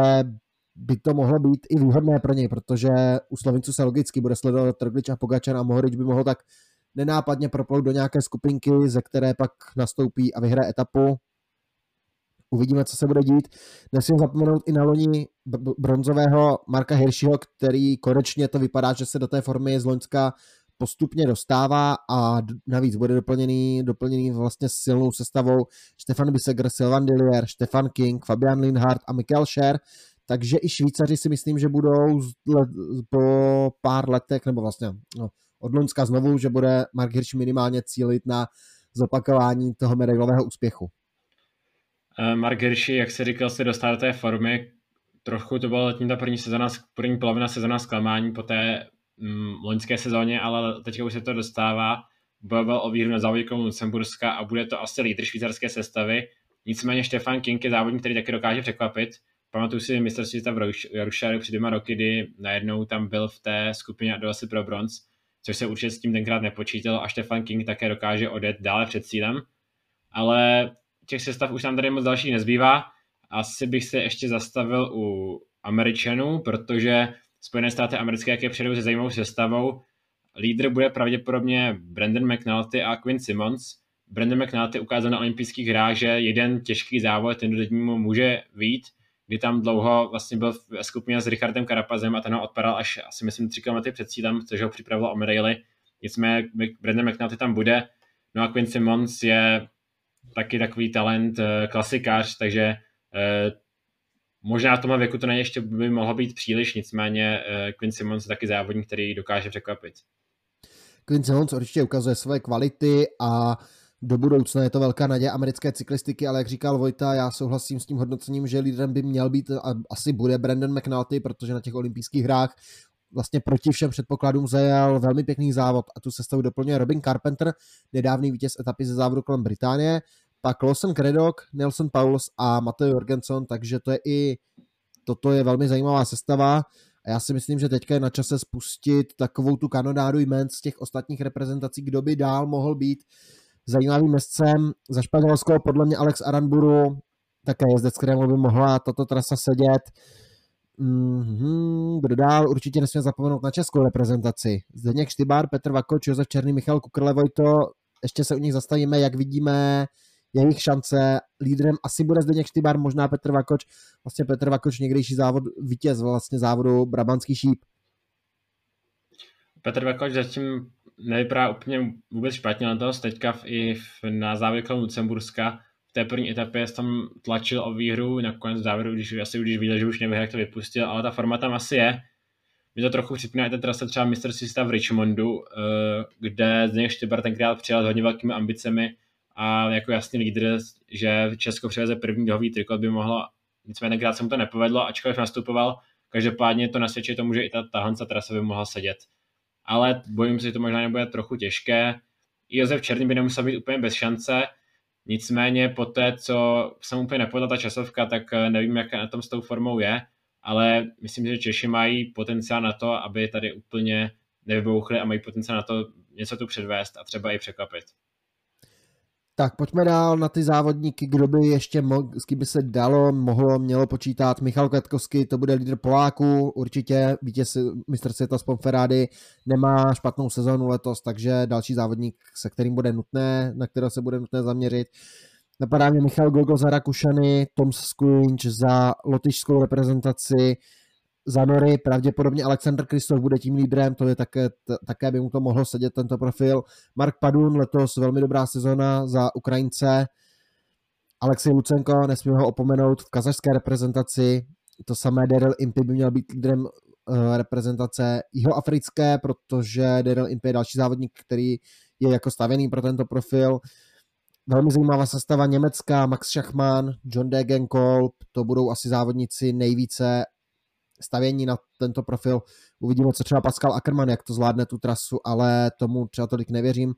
by to mohlo být i výhodné pro něj, protože u Slovinců se logicky bude sledovat Trglič a Pogačar a Mohorič by mohl tak nenápadně proplout do nějaké skupinky, ze které pak nastoupí a vyhraje etapu. Uvidíme, co se bude dít. Nesmím zapomenout i na loni bronzového Marka Hirschiho, který konečně to vypadá, že se do té formy z Loňska postupně dostává a navíc bude doplněný, doplněný vlastně silnou sestavou Stefan Biseger, Sylvan Dillier, Stefan King, Fabian Linhardt a Michael Scher, takže i Švýcaři si myslím, že budou po pár letech, nebo vlastně no, od Loňska znovu, že bude Mark Hirsch minimálně cílit na zopakování toho medailového úspěchu. Eh, Mark Hirschi, jak se říkal, se dostal do té formy, trochu to byla letní ta první sezona, první polovina sezona zklamání, poté mm, loňské sezóně, ale teďka už se to dostává. Bojoval o výhru na závodě Lucemburska a bude to asi lídr švýcarské sestavy. Nicméně Stefan King je závodník, který taky dokáže překvapit. Pamatuju si mistrovství v Jarušáru před dvěma roky, kdy najednou tam byl v té skupině a dojel si pro bronz, což se určitě s tím tenkrát nepočítalo a Stefan King také dokáže odjet dále před cílem. Ale těch sestav už nám tady moc dalších nezbývá asi bych se ještě zastavil u Američanů, protože Spojené státy americké, jak je přijedou se zajímavou sestavou, lídr bude pravděpodobně Brandon McNulty a Quinn Simmons. Brandon McNulty ukázal na olympijských hrách, že jeden těžký závod ten do mu může vít, kdy tam dlouho vlastně byl ve skupině s Richardem Karapazem a ten ho odpadal až asi myslím 3 km před cílem, což ho připravilo o medaily. Nicméně Brandon McNulty tam bude. No a Quinn Simmons je taky takový talent, eh, klasikář, takže eh, možná v tomhle věku to na ještě by mohlo být příliš, nicméně eh, Quinn Simmons je taky závodník, který dokáže překvapit. Quinn Simmons určitě ukazuje své kvality a do budoucna. Je to velká naděje americké cyklistiky, ale jak říkal Vojta, já souhlasím s tím hodnocením, že lídrem by měl být a asi bude Brandon McNulty, protože na těch olympijských hrách vlastně proti všem předpokladům zajel velmi pěkný závod. A tu sestavu doplňuje Robin Carpenter, nedávný vítěz etapy ze závodu kolem Británie, pak Lawson Craddock, Nelson Pauls a Mateo Jorgenson, takže to je i toto je velmi zajímavá sestava. A já si myslím, že teďka je na čase spustit takovou tu kanonádu jmen z těch ostatních reprezentací, kdo by dál mohl být zajímavým městcem. Za Španělsko podle mě Alex Aranburu, také jezdec, kterému by mohla tato trasa sedět. Mm-hmm, kdo dál? Určitě nesmí zapomenout na českou reprezentaci. Zdeněk Štybár, Petr Vakoč, Josef Černý, Michal Kukrle, Vojto. Ještě se u nich zastavíme, jak vidíme jejich šance. Lídrem asi bude Zdeněk Štybár, možná Petr Vakoč. Vlastně Petr Vakoč někdejší závod, vítěz vlastně závodu Brabantský šíp. Petr Vakoč zatím nevypadá úplně vůbec špatně na toho teďka v, i v, na závěr kolem Lucemburska. V té první etapě tam tlačil o výhru, nakonec závěru, když asi když viděl, že už nevyhrál, to vypustil, ale ta forma tam asi je. Mě to trochu připomíná i ta trasa třeba mistrovství v Richmondu, eh, kde z něj Štybar tenkrát přijel s hodně velkými ambicemi a jako jasný lídr, že Česko přiveze první dohový trikot by mohlo, nicméně tenkrát se mu to nepovedlo, ačkoliv nastupoval, každopádně to nasvědčuje tomu, že i ta tahanca trasa by mohla sedět ale bojím se, že to možná nebude trochu těžké. Josef Černý by nemusel být úplně bez šance, nicméně po té, co jsem úplně nepodal ta časovka, tak eh, nevím, jak na tom s tou formou je, ale myslím, že Češi mají potenciál na to, aby tady úplně nevybouchli a mají potenciál na to něco tu předvést a třeba i překvapit. Tak pojďme dál na ty závodníky, kdo by ještě mohl, s kým by se dalo, mohlo, mělo počítat. Michal Kvetkovský, to bude lídr Poláků, určitě vítěz mistr světa z Pomferády, nemá špatnou sezónu letos, takže další závodník, se kterým bude nutné, na kterého se bude nutné zaměřit. Napadá mě Michal Gogo za Rakušany, Tom Squinch za lotyšskou reprezentaci, za Nory pravděpodobně Alexander Kristof bude tím lídrem, to je také, t- také by mu to mohlo sedět tento profil. Mark Padun letos velmi dobrá sezona za Ukrajince. Alexej Lucenko, nesmíme ho opomenout v kazašské reprezentaci. To samé Daryl Impy by měl být lídrem uh, reprezentace jihoafrické, protože Daryl Impy je další závodník, který je jako stavěný pro tento profil. Velmi zajímavá sestava německá, Max Schachmann, John Degenkolb, to budou asi závodníci nejvíce stavění na tento profil. Uvidíme, co třeba Pascal Ackermann, jak to zvládne tu trasu, ale tomu třeba tolik nevěřím.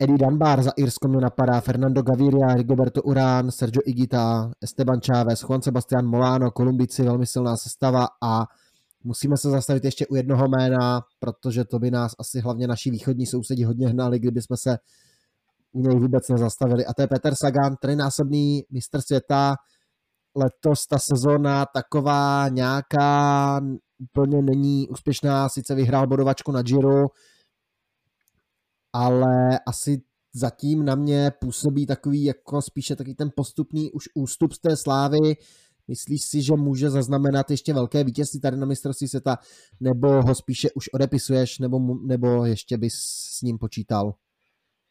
Eddie Dunbar za Irsko mě napadá, Fernando Gaviria, Rigoberto Urán, Sergio Igita, Esteban Chávez, Juan Sebastian Molano, Kolumbici, velmi silná sestava a musíme se zastavit ještě u jednoho jména, protože to by nás asi hlavně naši východní sousedi hodně hnali, kdyby jsme se u něj vůbec nezastavili. A to je Peter Sagan, trojnásobný mistr světa, letos ta sezona taková nějaká úplně není úspěšná, sice vyhrál bodovačku na Giro, ale asi zatím na mě působí takový jako spíše takový ten postupný už ústup z té slávy. Myslíš si, že může zaznamenat ještě velké vítězství tady na mistrovství světa, nebo ho spíše už odepisuješ, nebo, nebo ještě bys s ním počítal?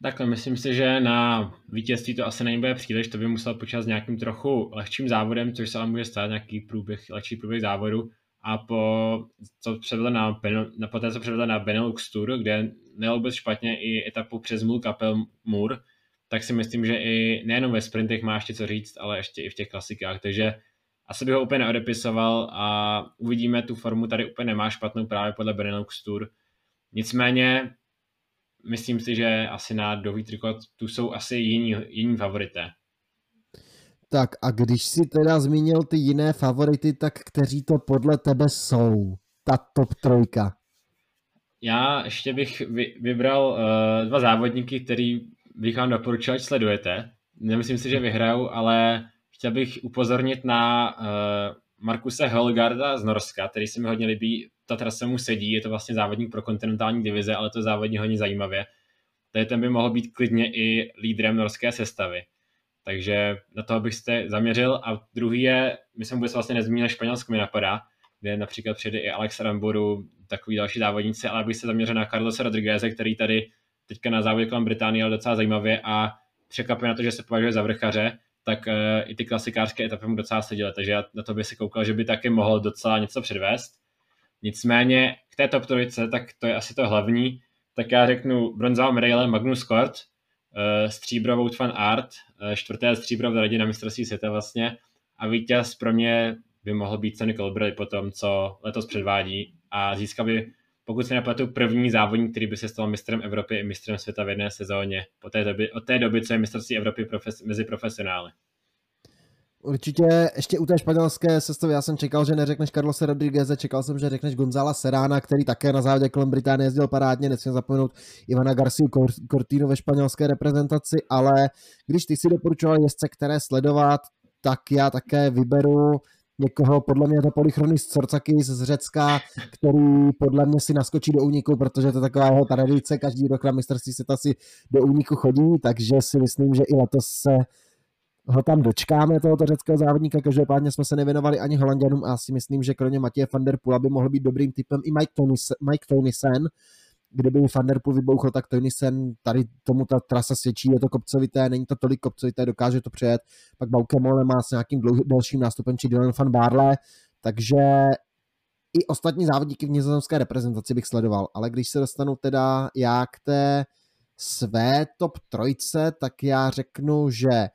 Takhle, myslím si, že na vítězství to asi nebude příliš, to by musel počítat s nějakým trochu lehčím závodem, což se ale může stát nějaký průběh, lehčí průběh závodu. A po, co předvedl na, na poté, co předvedl na Benelux Tour, kde nejel vůbec špatně i etapu přes Mul Kapel Mur, tak si myslím, že i nejenom ve sprintech má ještě co říct, ale ještě i v těch klasikách. Takže asi bych ho úplně neodepisoval a uvidíme, tu formu tady úplně nemá špatnou právě podle Benelux Tour. Nicméně myslím si, že asi na dový trikot tu jsou asi jiní, jiní favorité. Tak a když si teda zmínil ty jiné favority, tak kteří to podle tebe jsou? Ta top trojka. Já ještě bych vy, vybral uh, dva závodníky, který bych vám doporučil, ať sledujete. Nemyslím si, že vyhrajou, ale chtěl bych upozornit na uh, Markuse Holgarda z Norska, který se mi hodně líbí. Ta trasa mu sedí, je to vlastně závodník pro kontinentální divize, ale to závodní hodně zajímavě. Tady ten by mohl být klidně i lídrem norské sestavy. Takže na to bych se zaměřil. A druhý je, my jsme vůbec vlastně nezmínili, Španělsko mi napadá, kde například přijde i Alex Ramboru, takový další závodníci, ale bych se zaměřil na Carlos Rodrigueze, který tady teďka na závodě kolem Británie, ale docela zajímavě a překvapuje na to, že se považuje za vrchaře, tak uh, i ty klasikářské etapy mu docela seděly, takže já na to bych si koukal, že by taky mohl docela něco předvést. Nicméně k té top trojice, tak to je asi to hlavní, tak já řeknu bronzová medaile Magnus Kort, uh, stříbro Wout van Art, uh, čtvrté stříbro v radě na mistrovství světa vlastně a vítěz pro mě by mohl být Sonny Colbrelli po tom, co letos předvádí a získal by, pokud se nepletu, první závodník, který by se stal mistrem Evropy i mistrem světa v jedné sezóně po té doby, od té doby, co je mistrovství Evropy profes, mezi profesionály. Určitě ještě u té španělské sestavy, já jsem čekal, že neřekneš Carlose Rodrigueze, čekal jsem, že řekneš Gonzala Serána, který také na závodě kolem Británie jezdil parádně, nesmím zapomenout Ivana Garciu Cortino ve španělské reprezentaci, ale když ty si doporučoval jezdce, které sledovat, tak já také vyberu někoho, podle mě je to polychronist Sorcakis z Řecka, který podle mě si naskočí do úniku, protože to je taková jeho tradice, každý rok na mistrovství světa si do úniku chodí, takže si myslím, že i letos se ho tam dočkáme, tohoto řeckého závodníka. Každopádně jsme se nevěnovali ani Holandianům a si myslím, že kromě Matěje van der Pula by mohl být dobrým typem i Mike, Tonisen, Mike Tonisen, kdyby Van Der Poel vybouchl, tak Tonisen tady tomu ta trasa svědčí, je to kopcovité, není to tolik kopcovité, dokáže to přejet. Pak Bauke Mole má s nějakým dalším nástupem, či Dylan van Barle, takže i ostatní závodníky v nizozemské reprezentaci bych sledoval, ale když se dostanu teda já k té své top trojce, tak já řeknu, že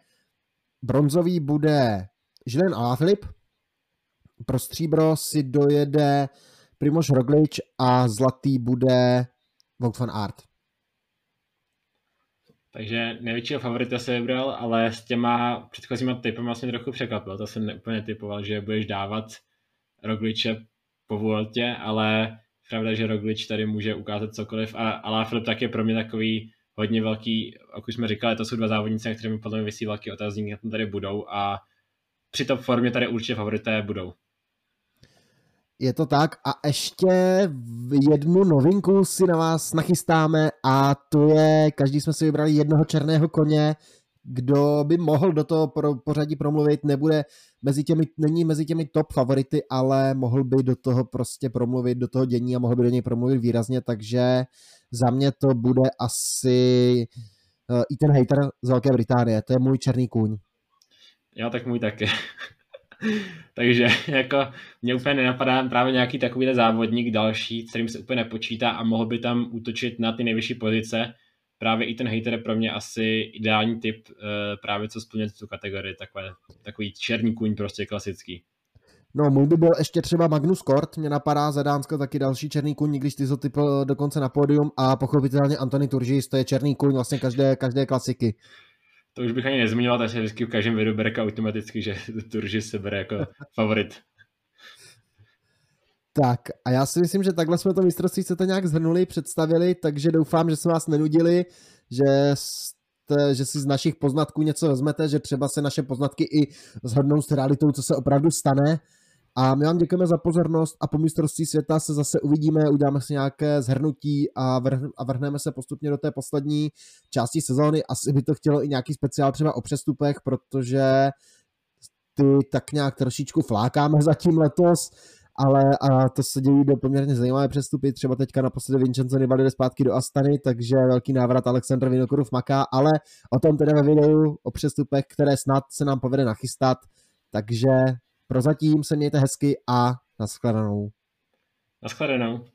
bronzový bude Žilen Alaphilipp, pro stříbro si dojede Primož Roglič a zlatý bude Vogue van Art. Takže největšího favorita se vybral, ale s těma předchozíma typy vlastně trochu překvapil. To jsem úplně typoval, že budeš dávat Rogliče po Vueltě, ale pravda, že Roglič tady může ukázat cokoliv a Alá Filip tak je pro mě takový hodně velký, jak už jsme říkali, to jsou dva závodníci, na kterými podle mě vysí velký otazník, jak tady budou a při top formě tady určitě favorité budou. Je to tak a ještě jednu novinku si na vás nachystáme a to je, každý jsme si vybrali jednoho černého koně, kdo by mohl do toho pro, pořadí promluvit, nebude mezi těmi, není mezi těmi top favority, ale mohl by do toho prostě promluvit, do toho dění a mohl by do něj promluvit výrazně, takže za mě to bude asi uh, i ten hater z Velké Británie, to je můj černý kůň. Já tak můj taky. Takže jako mě úplně nenapadá právě nějaký takový závodník další, s kterým se úplně nepočítá a mohl by tam útočit na ty nejvyšší pozice. Právě i ten hater je pro mě asi ideální typ eh, právě co splňuje tu kategorii, takové, takový černý kůň prostě klasický. No, můj by byl ještě třeba Magnus Kort, mě napadá za Dánsko taky další černý kůň, když ty to typl dokonce na pódium a pochopitelně Antony Turžis, to je černý kůň vlastně každé, každé klasiky to už bych ani nezmiňoval, takže vždycky v každém videu bere automaticky, že Turži se bere jako favorit. Tak a já si myslím, že takhle jsme to mistrovství to nějak zhrnuli, představili, takže doufám, že jsme vás nenudili, že jste, že si z našich poznatků něco vezmete, že třeba se naše poznatky i zhodnou s realitou, co se opravdu stane. A my vám děkujeme za pozornost a po mistrovství světa se zase uvidíme, uděláme si nějaké zhrnutí a, vrh, a vrhneme se postupně do té poslední části sezóny. Asi by to chtělo i nějaký speciál třeba o přestupech, protože ty tak nějak trošičku flákáme zatím letos, ale a to se dějí do poměrně zajímavé přestupy, třeba teďka naposledy Vincenzo Nibali jde zpátky do Astany, takže velký návrat Aleksandr Vinokurov maká, ale o tom teda ve videu o přestupech, které snad se nám povede nachystat, takže Prozatím se mějte hezky a nashledanou. Nashledanou.